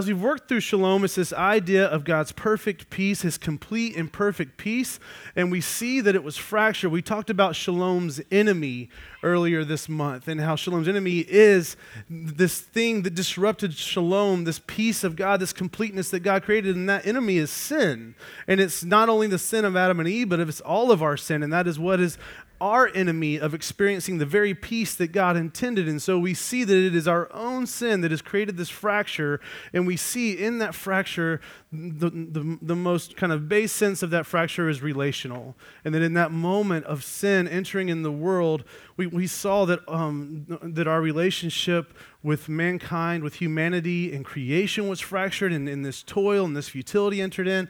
as we've worked through shalom, it's this idea of God's perfect peace, his complete and perfect peace, and we see that it was fractured. We talked about shalom's enemy earlier this month and how shalom's enemy is this thing that disrupted shalom, this peace of God, this completeness that God created, and that enemy is sin. And it's not only the sin of Adam and Eve, but it's all of our sin, and that is what is our enemy of experiencing the very peace that God intended. And so we see that it is our own sin that has created this fracture. And we see in that fracture, the, the, the most kind of base sense of that fracture is relational. And that in that moment of sin entering in the world, we, we saw that, um, that our relationship with mankind, with humanity and creation was fractured, and, and this toil and this futility entered in.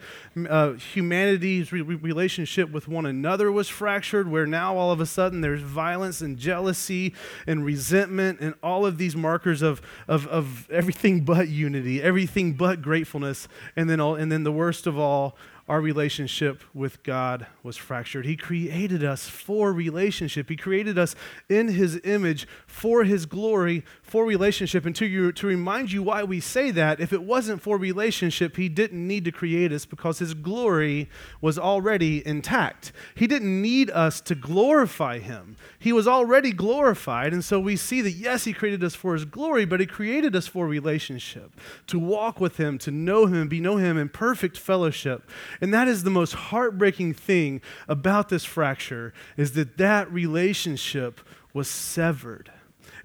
Uh, humanity's re- relationship with one another was fractured, where now all of a sudden there's violence and jealousy and resentment and all of these markers of, of, of everything but unity, everything but gratefulness. And then, all, and then the worst of all, our relationship with God was fractured. He created us for relationship. He created us in His image for His glory, for relationship. And to, you, to remind you why we say that, if it wasn't for relationship, He didn't need to create us because His glory was already intact. He didn't need us to glorify Him. He was already glorified. And so we see that, yes, He created us for His glory, but He created us for relationship, to walk with Him, to know Him, and be know Him in perfect fellowship. And that is the most heartbreaking thing about this fracture is that that relationship was severed.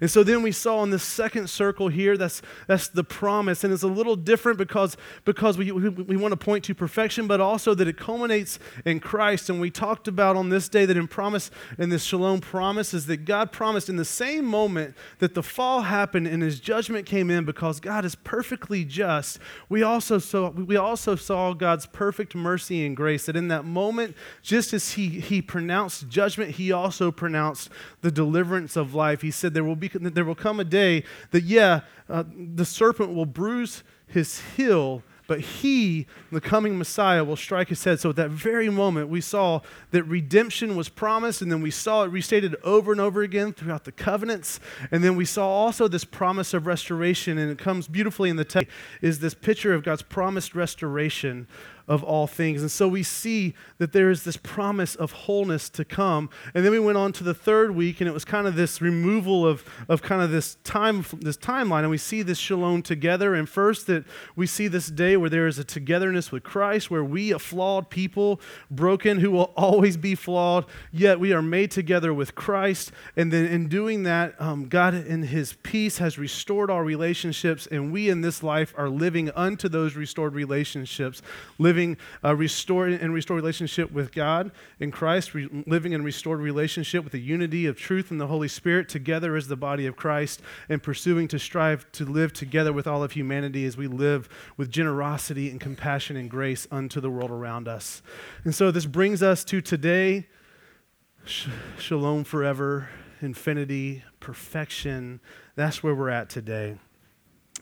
And so then we saw in the second circle here, that's, that's the promise. And it's a little different because, because we, we, we, want to point to perfection, but also that it culminates in Christ. And we talked about on this day that in promise, in this shalom promise, is that God promised in the same moment that the fall happened and his judgment came in because God is perfectly just. We also saw, we also saw God's perfect mercy and grace. That in that moment, just as he, he pronounced judgment, he also pronounced the deliverance of life. He said, There will be there will come a day that, yeah, uh, the serpent will bruise his heel, but he, the coming Messiah, will strike his head. So at that very moment, we saw that redemption was promised, and then we saw it restated over and over again throughout the covenants. And then we saw also this promise of restoration, and it comes beautifully in the text, is this picture of God's promised restoration of all things. And so we see that there is this promise of wholeness to come. And then we went on to the third week, and it was kind of this removal of, of kind of this time this timeline. And we see this shalom together. And first that we see this day where there is a togetherness with Christ, where we, a flawed people, broken, who will always be flawed, yet we are made together with Christ. And then in doing that, um, God in his peace has restored our relationships, and we in this life are living unto those restored relationships, living living a restored and restored relationship with God in Christ, re- living in restored relationship with the unity of truth and the Holy Spirit together as the body of Christ, and pursuing to strive to live together with all of humanity as we live with generosity and compassion and grace unto the world around us. And so this brings us to today. Shalom forever, infinity, perfection. That's where we're at today.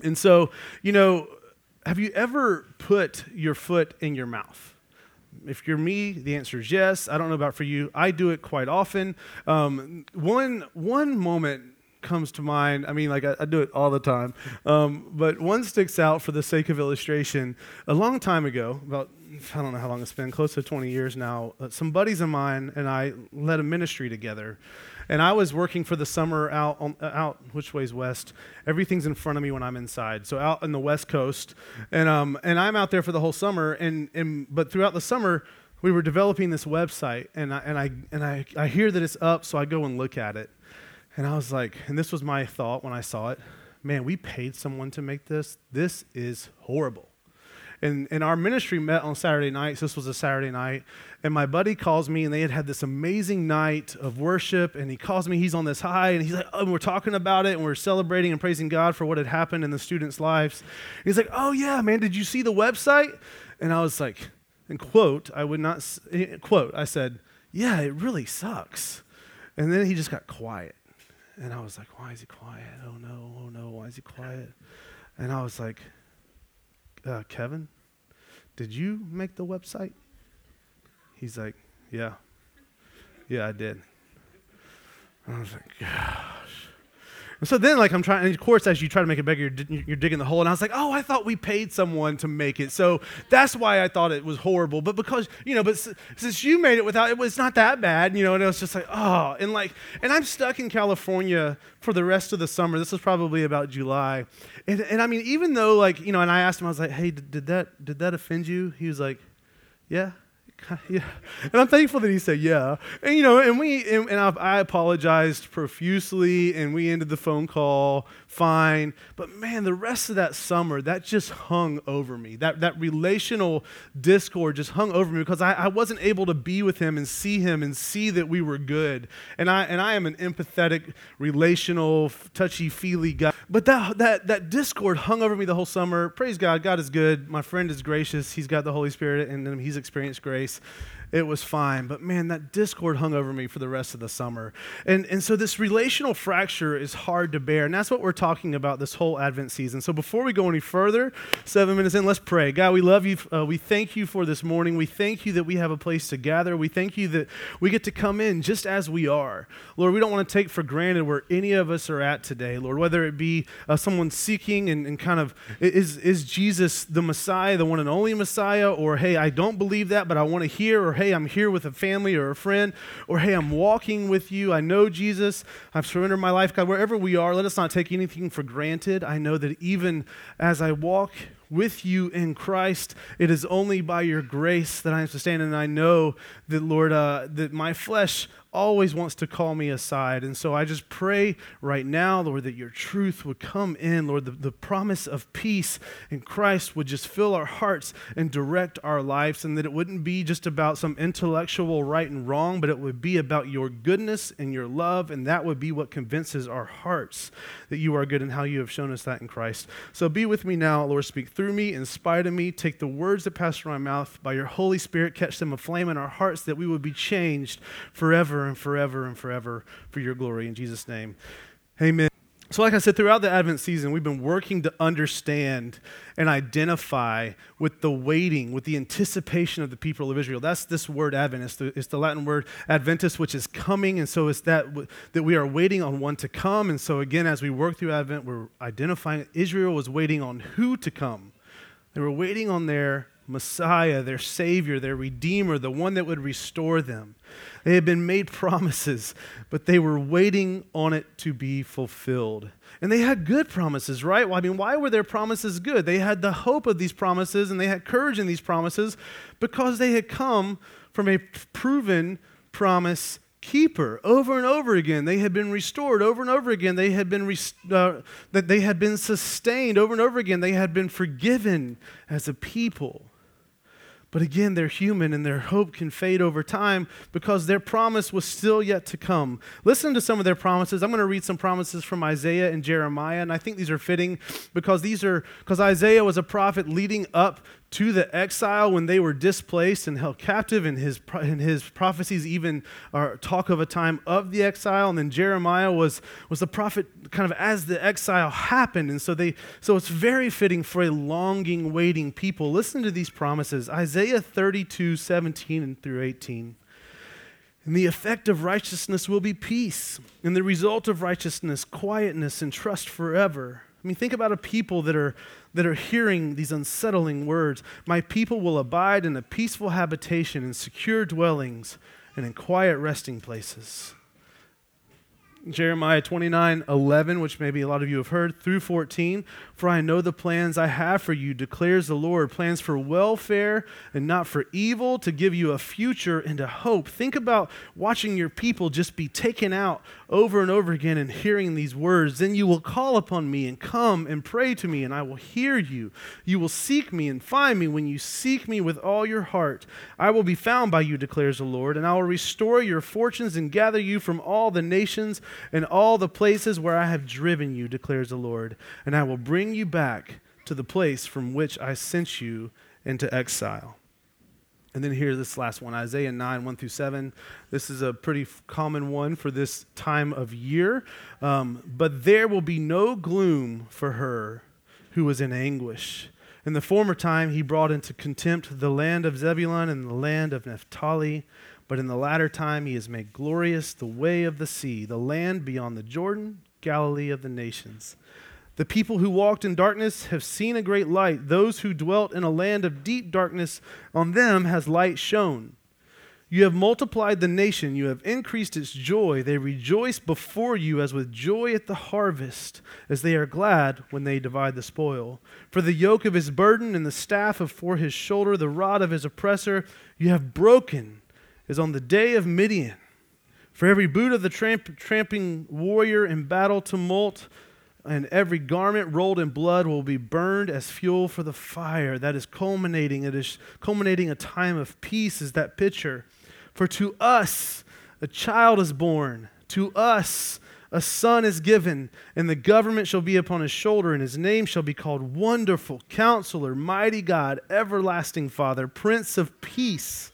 And so, you know, have you ever put your foot in your mouth? If you're me, the answer is yes. I don't know about for you. I do it quite often. Um, one, one moment comes to mind. I mean, like I, I do it all the time, um, but one sticks out for the sake of illustration. A long time ago, about I don't know how long it's been, close to 20 years now. Uh, some buddies of mine and I led a ministry together, and I was working for the summer out, on, uh, out which way's west? Everything's in front of me when I'm inside. So out in the west coast. And, um, and I'm out there for the whole summer. And, and, but throughout the summer, we were developing this website. And, I, and, I, and I, I hear that it's up, so I go and look at it. And I was like, and this was my thought when I saw it man, we paid someone to make this. This is horrible and, and our ministry met on Saturday nights. This was a Saturday night. And my buddy calls me, and they had had this amazing night of worship. And he calls me, he's on this high, and he's like, oh, and we're talking about it, and we're celebrating and praising God for what had happened in the students' lives. And he's like, oh, yeah, man, did you see the website? And I was like, and quote, I would not, quote, I said, yeah, it really sucks. And then he just got quiet. And I was like, why is he quiet? Oh no, oh no, why is he quiet? And I was like, uh, Kevin, did you make the website? He's like, yeah. Yeah, I did. I was like, gosh. So then, like, I'm trying, and of course, as you try to make it bigger, you're, you're, digging the hole. And I was like, oh, I thought we paid someone to make it. So that's why I thought it was horrible. But because, you know, but since you made it without, it was not that bad, you know, and it was just like, oh, and like, and I'm stuck in California for the rest of the summer. This was probably about July. And, and I mean, even though, like, you know, and I asked him, I was like, hey, did, did that, did that offend you? He was like, yeah. yeah. And I'm thankful that he said yeah. And you know, and we and, and I, I, apologized profusely, and we ended the phone call fine. But man, the rest of that summer, that just hung over me. That that relational discord just hung over me because I, I wasn't able to be with him and see him and see that we were good. And I and I am an empathetic, relational, touchy feely guy. But that that that discord hung over me the whole summer. Praise God, God is good. My friend is gracious. He's got the Holy Spirit, and he's experienced grace it was fine. But man, that discord hung over me for the rest of the summer. And, and so this relational fracture is hard to bear. And that's what we're talking about this whole Advent season. So before we go any further, seven minutes in, let's pray. God, we love you. Uh, we thank you for this morning. We thank you that we have a place to gather. We thank you that we get to come in just as we are. Lord, we don't want to take for granted where any of us are at today, Lord, whether it be uh, someone seeking and, and kind of, is, is Jesus the Messiah, the one and only Messiah, or hey, I don't believe that, but I want to hear, or hey, I'm here with a family or a friend, or hey, I'm walking with you. I know Jesus. I've surrendered my life. God, wherever we are, let us not take anything for granted. I know that even as I walk with you in Christ. It is only by your grace that I am sustained. And I know that, Lord, uh, that my flesh always wants to call me aside. And so I just pray right now, Lord, that your truth would come in, Lord, the, the promise of peace in Christ would just fill our hearts and direct our lives, and that it wouldn't be just about some intellectual right and wrong, but it would be about your goodness and your love, and that would be what convinces our hearts that you are good and how you have shown us that in Christ. So be with me now, Lord, speak through me, in spite of me, take the words that pass through my mouth by your Holy Spirit, catch them aflame in our hearts that we would be changed forever and forever and forever for your glory. In Jesus' name, amen. So, like I said, throughout the Advent season, we've been working to understand and identify with the waiting, with the anticipation of the people of Israel. That's this word Advent. It's the, it's the Latin word Adventus, which is coming. And so it's that, that we are waiting on one to come. And so, again, as we work through Advent, we're identifying Israel was waiting on who to come. They were waiting on their Messiah, their Savior, their Redeemer, the one that would restore them. They had been made promises, but they were waiting on it to be fulfilled. And they had good promises, right? Well, I mean, why were their promises good? They had the hope of these promises and they had courage in these promises because they had come from a proven promise keeper over and over again they had been restored over and over again they had been uh, that they had been sustained over and over again they had been forgiven as a people but again, they're human and their hope can fade over time because their promise was still yet to come. Listen to some of their promises. I'm going to read some promises from Isaiah and Jeremiah, and I think these are fitting because these are because Isaiah was a prophet leading up to the exile when they were displaced and held captive, and his, and his prophecies even are talk of a time of the exile. And then Jeremiah was, was the prophet kind of as the exile happened. And so, they, so it's very fitting for a longing, waiting people. Listen to these promises Isaiah 32, 17 and through 18. And the effect of righteousness will be peace, and the result of righteousness, quietness and trust forever. I mean, think about a people that are, that are hearing these unsettling words. My people will abide in a peaceful habitation, in secure dwellings, and in quiet resting places. Jeremiah 29 11, which maybe a lot of you have heard, through 14. For I know the plans I have for you, declares the Lord plans for welfare and not for evil, to give you a future and a hope. Think about watching your people just be taken out over and over again and hearing these words. Then you will call upon me and come and pray to me, and I will hear you. You will seek me and find me when you seek me with all your heart. I will be found by you, declares the Lord, and I will restore your fortunes and gather you from all the nations and all the places where I have driven you, declares the Lord, and I will bring you back to the place from which I sent you into exile. And then here's this last one Isaiah 9, 1 through 7. This is a pretty common one for this time of year. Um, but there will be no gloom for her who was in anguish. In the former time, he brought into contempt the land of Zebulun and the land of Naphtali. But in the latter time, he has made glorious the way of the sea, the land beyond the Jordan, Galilee of the nations. The people who walked in darkness have seen a great light. Those who dwelt in a land of deep darkness, on them has light shone. You have multiplied the nation, you have increased its joy. They rejoice before you as with joy at the harvest, as they are glad when they divide the spoil. For the yoke of his burden and the staff of for his shoulder, the rod of his oppressor, you have broken, as on the day of Midian. For every boot of the tramp, tramping warrior in battle tumult, and every garment rolled in blood will be burned as fuel for the fire. That is culminating. It is culminating a time of peace, is that picture. For to us a child is born, to us a son is given, and the government shall be upon his shoulder, and his name shall be called Wonderful, Counselor, Mighty God, Everlasting Father, Prince of Peace.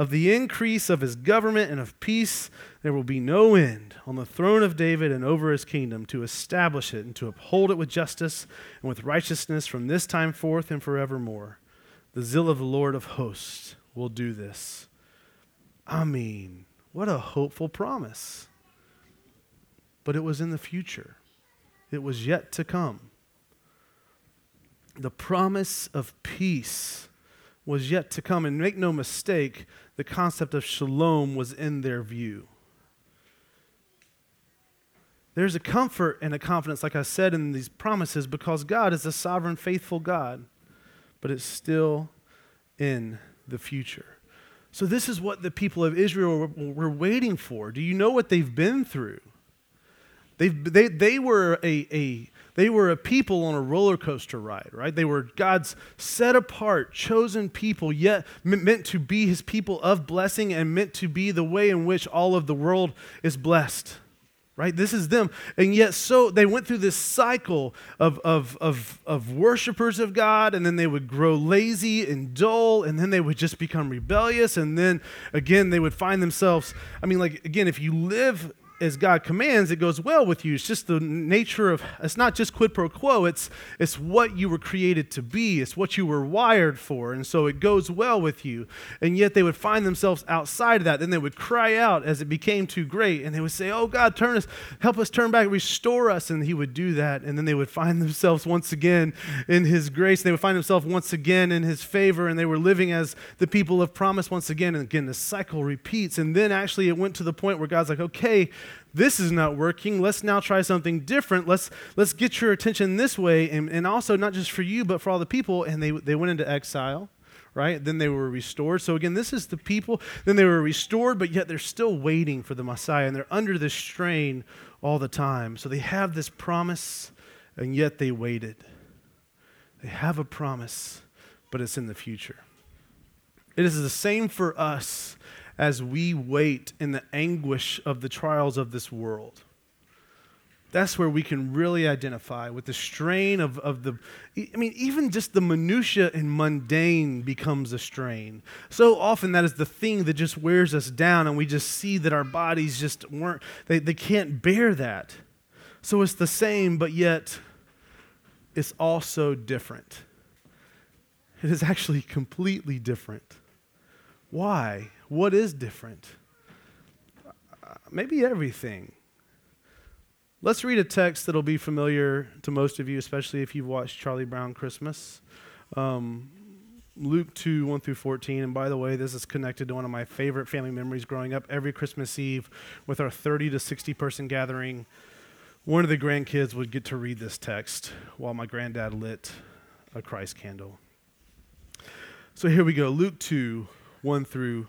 Of the increase of his government and of peace, there will be no end on the throne of David and over his kingdom to establish it and to uphold it with justice and with righteousness from this time forth and forevermore. The zeal of the Lord of hosts will do this. I mean, what a hopeful promise. But it was in the future, it was yet to come. The promise of peace was yet to come. And make no mistake, the concept of shalom was in their view. There's a comfort and a confidence, like I said, in these promises because God is a sovereign, faithful God, but it's still in the future. So, this is what the people of Israel were, waiting for. Do you know what they've been through? They've, they, they, were a, a, they were a people on a roller coaster ride, right? They were God's set apart, chosen people, yet meant to be his people of blessing and meant to be the way in which all of the world is blessed right? This is them. And yet, so they went through this cycle of, of, of, of worshipers of God, and then they would grow lazy and dull, and then they would just become rebellious. And then again, they would find themselves, I mean, like, again, if you live as God commands, it goes well with you. It's just the nature of it's not just quid pro quo, it's it's what you were created to be, it's what you were wired for. And so it goes well with you. And yet they would find themselves outside of that. Then they would cry out as it became too great, and they would say, Oh God, turn us, help us turn back, restore us. And he would do that. And then they would find themselves once again in his grace. and They would find themselves once again in his favor, and they were living as the people of promise once again. And again, the cycle repeats. And then actually it went to the point where God's like, okay, this is not working. Let's now try something different. Let's, let's get your attention this way. And, and also, not just for you, but for all the people. And they, they went into exile, right? Then they were restored. So, again, this is the people. Then they were restored, but yet they're still waiting for the Messiah. And they're under this strain all the time. So, they have this promise, and yet they waited. They have a promise, but it's in the future. It is the same for us as we wait in the anguish of the trials of this world. That's where we can really identify with the strain of, of the, I mean, even just the minutia and mundane becomes a strain. So often that is the thing that just wears us down, and we just see that our bodies just weren't, they, they can't bear that. So it's the same, but yet it's also different. It is actually completely different. Why? What is different? Uh, maybe everything. Let's read a text that'll be familiar to most of you, especially if you've watched Charlie Brown Christmas. Um, Luke 2, 1 through 14. And by the way, this is connected to one of my favorite family memories growing up. Every Christmas Eve, with our 30 to 60 person gathering, one of the grandkids would get to read this text while my granddad lit a Christ candle. So here we go Luke 2, 1 through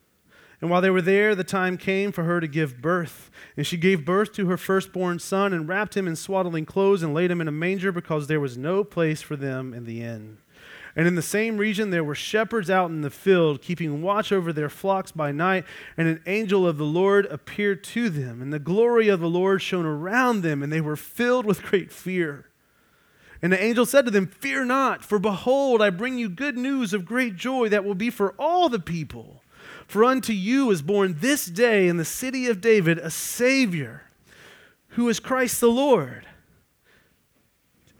And while they were there, the time came for her to give birth. And she gave birth to her firstborn son and wrapped him in swaddling clothes and laid him in a manger because there was no place for them in the inn. And in the same region there were shepherds out in the field, keeping watch over their flocks by night, and an angel of the Lord appeared to them, and the glory of the Lord shone around them, and they were filled with great fear. And the angel said to them, Fear not, for behold, I bring you good news of great joy that will be for all the people. For unto you is born this day in the city of David a Savior, who is Christ the Lord.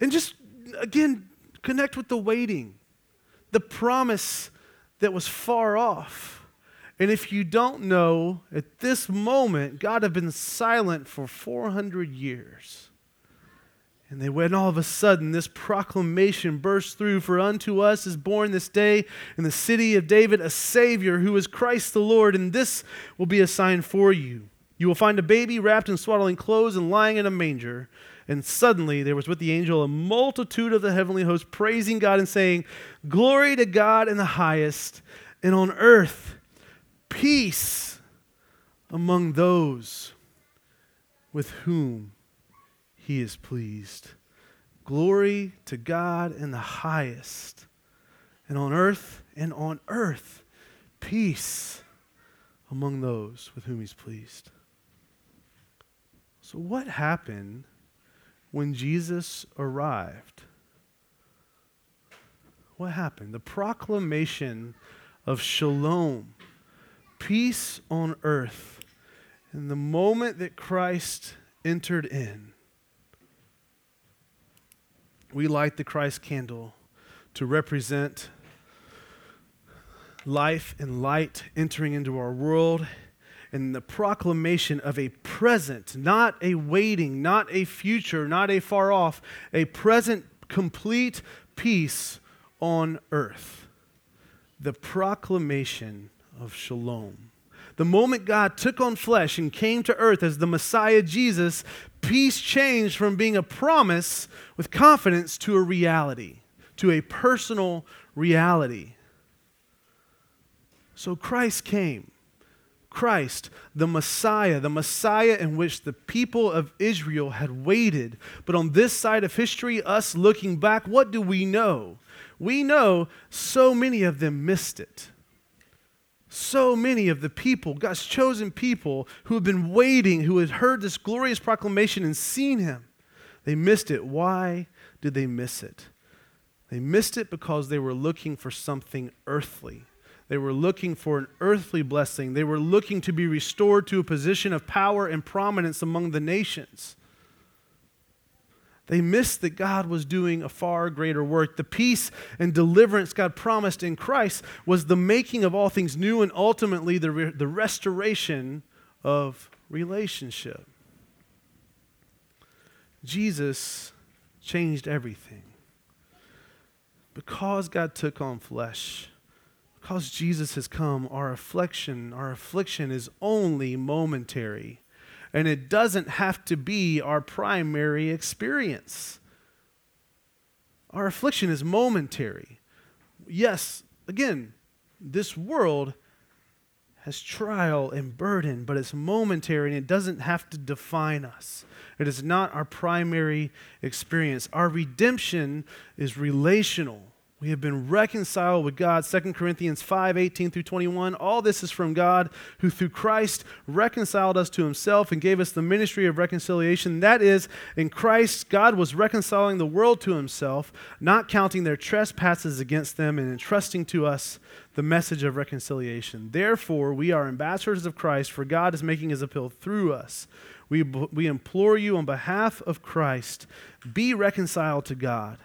And just again, connect with the waiting the promise that was far off. And if you don't know, at this moment, God had been silent for 400 years. And they went all of a sudden, this proclamation burst through For unto us is born this day in the city of David a Savior who is Christ the Lord, and this will be a sign for you. You will find a baby wrapped in swaddling clothes and lying in a manger. And suddenly there was with the angel a multitude of the heavenly host praising God and saying, Glory to God in the highest, and on earth peace among those with whom he is pleased. Glory to God in the highest, and on earth and on earth peace among those with whom he's pleased. So, what happened when Jesus arrived, what happened? The proclamation of shalom, peace on earth. And the moment that Christ entered in, we light the Christ candle to represent life and light entering into our world and the proclamation of a present, not a waiting, not a future, not a far off, a present complete peace on earth. The proclamation of shalom. The moment God took on flesh and came to earth as the Messiah Jesus, peace changed from being a promise with confidence to a reality, to a personal reality. So Christ came Christ, the Messiah, the Messiah in which the people of Israel had waited. But on this side of history, us looking back, what do we know? We know so many of them missed it. So many of the people, God's chosen people who have been waiting, who had heard this glorious proclamation and seen him, they missed it. Why did they miss it? They missed it because they were looking for something earthly they were looking for an earthly blessing. They were looking to be restored to a position of power and prominence among the nations. They missed that God was doing a far greater work. The peace and deliverance God promised in Christ was the making of all things new and ultimately the, re- the restoration of relationship. Jesus changed everything. Because God took on flesh, because Jesus has come, our affliction, our affliction is only momentary. And it doesn't have to be our primary experience. Our affliction is momentary. Yes, again, this world has trial and burden, but it's momentary and it doesn't have to define us. It is not our primary experience. Our redemption is relational. We have been reconciled with God. 2 Corinthians 5 18 through 21. All this is from God, who through Christ reconciled us to himself and gave us the ministry of reconciliation. That is, in Christ, God was reconciling the world to himself, not counting their trespasses against them, and entrusting to us the message of reconciliation. Therefore, we are ambassadors of Christ, for God is making his appeal through us. We, we implore you on behalf of Christ, be reconciled to God.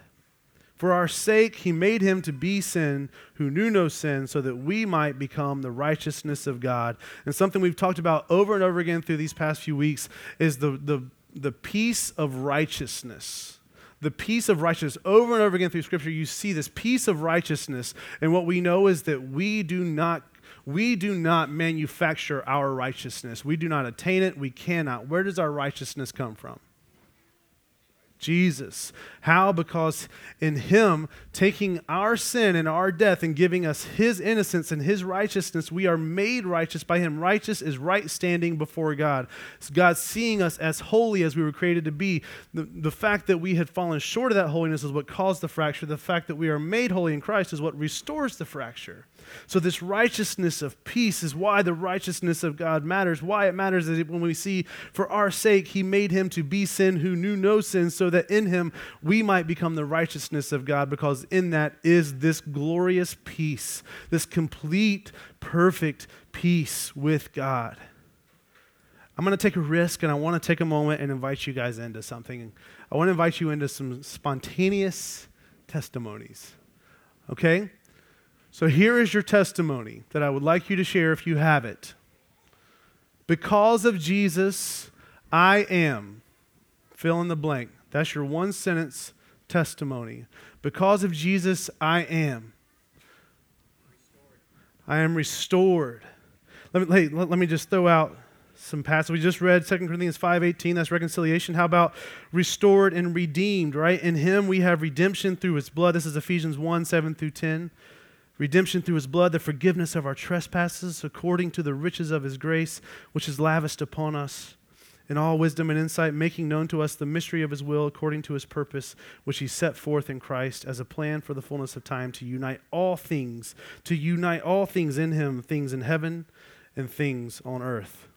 For our sake, he made him to be sin who knew no sin, so that we might become the righteousness of God. And something we've talked about over and over again through these past few weeks is the, the, the peace of righteousness. The peace of righteousness. Over and over again through Scripture, you see this peace of righteousness. And what we know is that we do not we do not manufacture our righteousness. We do not attain it. We cannot. Where does our righteousness come from? Jesus. How? Because in Him taking our sin and our death and giving us His innocence and His righteousness, we are made righteous by Him. Righteous is right standing before God. It's God seeing us as holy as we were created to be. The, the fact that we had fallen short of that holiness is what caused the fracture. The fact that we are made holy in Christ is what restores the fracture. So, this righteousness of peace is why the righteousness of God matters. Why it matters is when we see, for our sake, He made Him to be sin who knew no sin, so that in Him we might become the righteousness of God, because in that is this glorious peace, this complete, perfect peace with God. I'm going to take a risk and I want to take a moment and invite you guys into something. I want to invite you into some spontaneous testimonies. Okay? So here is your testimony that I would like you to share if you have it. Because of Jesus, I am. Fill in the blank. That's your one sentence testimony. Because of Jesus, I am. I am restored. Let me, let, let me just throw out some passage. We just read 2 Corinthians 5.18, that's reconciliation. How about restored and redeemed, right? In him we have redemption through his blood. This is Ephesians 1, 7 through 10 redemption through his blood, the forgiveness of our trespasses, according to the riches of his grace, which is lavished upon us in all wisdom and insight, making known to us the mystery of his will according to his purpose, which he set forth in Christ as a plan for the fullness of time to unite all things, to unite all things in him, things in heaven and things on earth.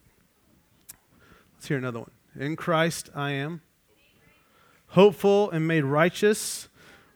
Let's hear another one. In Christ I am hopeful and made righteous.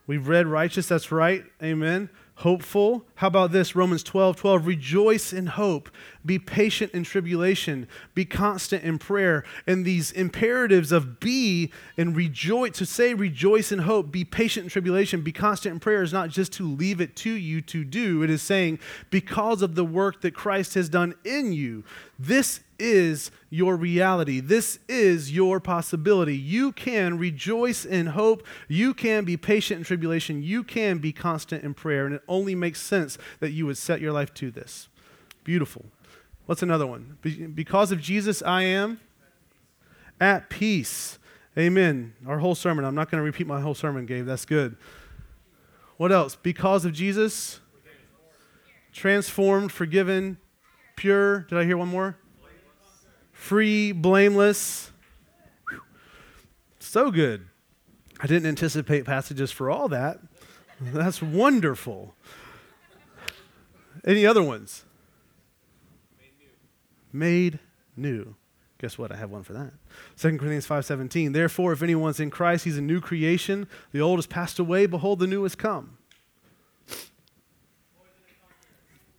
We've read righteous, that's right. Amen hopeful. How about this? Romans 12 12. Rejoice in hope. Be patient in tribulation. Be constant in prayer. And these imperatives of be and rejoice, to say rejoice in hope, be patient in tribulation, be constant in prayer is not just to leave it to you to do. It is saying, because of the work that Christ has done in you, this is your reality. This is your possibility. You can rejoice in hope. You can be patient in tribulation. You can be constant in prayer. And it only makes sense that you would set your life to this. Beautiful. What's another one? because of Jesus, I am at peace. Amen. Our whole sermon. I'm not going to repeat my whole sermon, Gabe. That's good. What else? Because of Jesus, transformed, forgiven, pure. Did I hear one more? Free, blameless. So good. I didn't anticipate passages for all that. That's wonderful. Any other ones? Made new. Guess what? I have one for that. 2 Corinthians 5:17. Therefore, if anyone's in Christ, he's a new creation. The old has passed away, behold the new has come.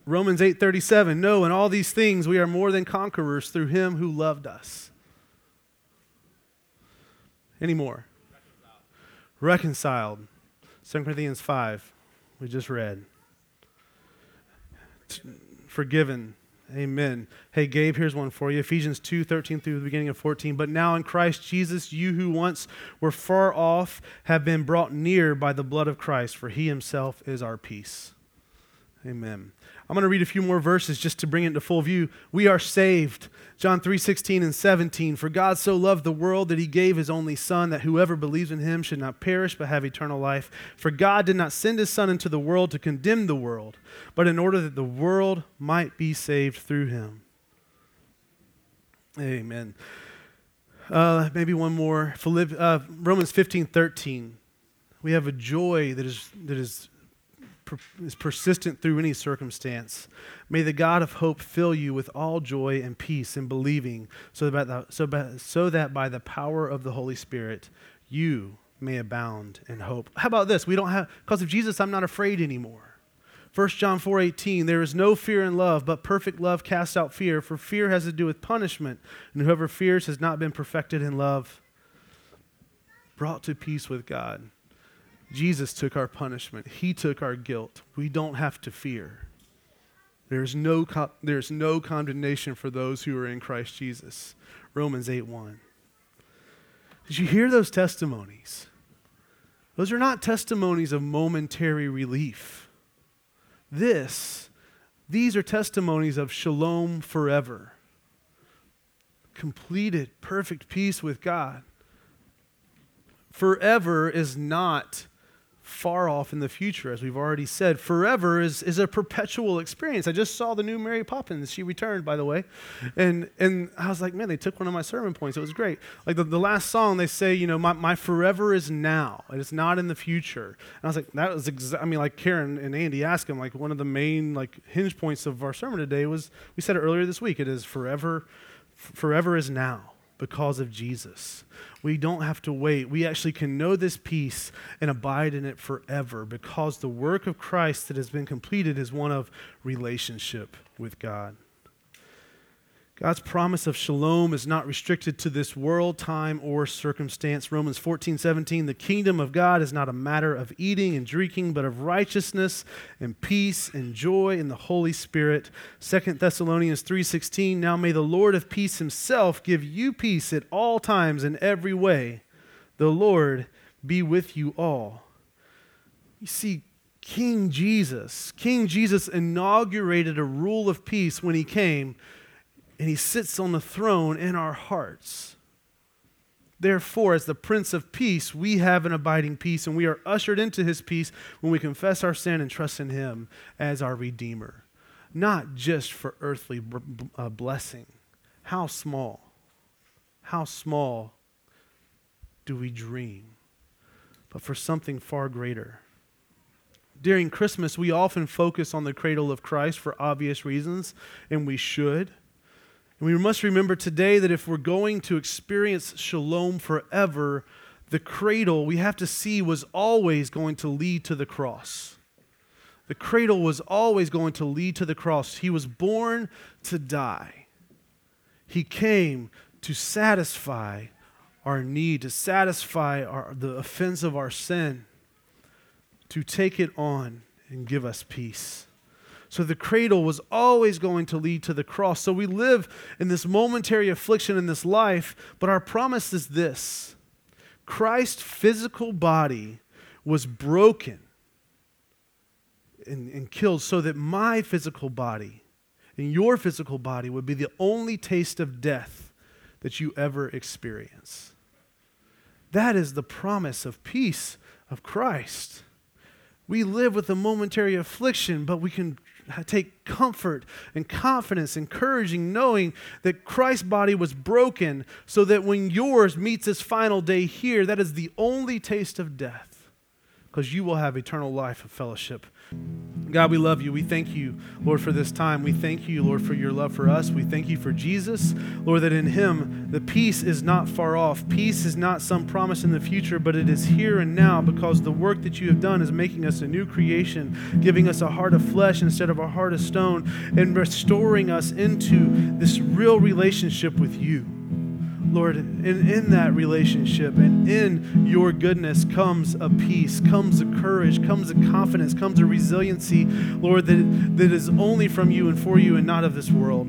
Romans 8:37 No, in all these things we are more than conquerors through him who loved us. Any more? Reconciled. Reconciled. 2 Corinthians 5 we just read. Forgiven. Amen. Hey, Gabe, here's one for you. Ephesians 2 13 through the beginning of 14. But now in Christ Jesus, you who once were far off have been brought near by the blood of Christ, for he himself is our peace. Amen. I'm going to read a few more verses just to bring it into full view. We are saved. John 3 16 and 17. For God so loved the world that he gave his only Son, that whoever believes in him should not perish but have eternal life. For God did not send his Son into the world to condemn the world, but in order that the world might be saved through him. Amen. Uh, maybe one more. Philipp, uh, Romans 15 13. We have a joy that is, that is is persistent through any circumstance. May the God of hope fill you with all joy and peace in believing, so that, the, so, by, so that by the power of the Holy Spirit you may abound in hope. How about this? We don't have, because of Jesus, I'm not afraid anymore. 1 John 4:18 There is no fear in love, but perfect love casts out fear, for fear has to do with punishment, and whoever fears has not been perfected in love. Brought to peace with God. Jesus took our punishment, He took our guilt. We don't have to fear. There's no, there's no condemnation for those who are in Christ Jesus. Romans 8 1. Did you hear those testimonies? Those are not testimonies of momentary relief. This, these are testimonies of shalom forever. Completed, perfect peace with God Forever is not far off in the future, as we've already said. Forever is, is a perpetual experience. I just saw the new Mary Poppins. She returned, by the way. And, and I was like, man, they took one of my sermon points. It was great. Like the, the last song, they say, you know, my, my forever is now. It is not in the future. And I was like, that was, exa-. I mean, like Karen and Andy asked him, like one of the main like hinge points of our sermon today was, we said it earlier this week, it is forever, f- forever is now because of Jesus. We don't have to wait. We actually can know this peace and abide in it forever because the work of Christ that has been completed is one of relationship with God. God's promise of shalom is not restricted to this world, time, or circumstance. Romans 14, 17, the kingdom of God is not a matter of eating and drinking, but of righteousness and peace and joy in the Holy Spirit. 2 Thessalonians 3:16, now may the Lord of peace himself give you peace at all times in every way. The Lord be with you all. You see, King Jesus, King Jesus inaugurated a rule of peace when he came and he sits on the throne in our hearts. Therefore, as the Prince of Peace, we have an abiding peace, and we are ushered into his peace when we confess our sin and trust in him as our Redeemer. Not just for earthly uh, blessing. How small, how small do we dream, but for something far greater. During Christmas, we often focus on the cradle of Christ for obvious reasons, and we should. And we must remember today that if we're going to experience shalom forever, the cradle we have to see was always going to lead to the cross. The cradle was always going to lead to the cross. He was born to die. He came to satisfy our need, to satisfy our, the offense of our sin, to take it on and give us peace. So the cradle was always going to lead to the cross. So we live in this momentary affliction in this life, but our promise is this Christ's physical body was broken and, and killed so that my physical body and your physical body would be the only taste of death that you ever experience. That is the promise of peace of Christ. We live with a momentary affliction, but we can take comfort and confidence, encouraging, knowing that Christ's body was broken so that when yours meets its final day here, that is the only taste of death because you will have eternal life of fellowship God, we love you. We thank you, Lord, for this time. We thank you, Lord, for your love for us. We thank you for Jesus, Lord, that in him the peace is not far off. Peace is not some promise in the future, but it is here and now because the work that you have done is making us a new creation, giving us a heart of flesh instead of a heart of stone, and restoring us into this real relationship with you. Lord, in, in that relationship and in your goodness comes a peace, comes a courage, comes a confidence, comes a resiliency, Lord, that, that is only from you and for you and not of this world.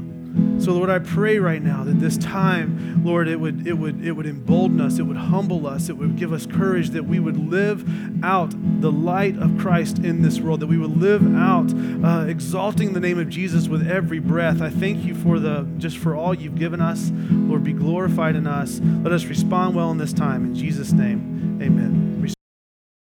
So, Lord, I pray right now that this time, Lord, it would, it would, it would embolden us, it would humble us, it would give us courage that we would live out the light of Christ in this world, that we would live out uh, exalting the name of Jesus with every breath. I thank you for the just for all you've given us. Lord, be glorified in us. Let us respond well in this time. In Jesus' name, amen.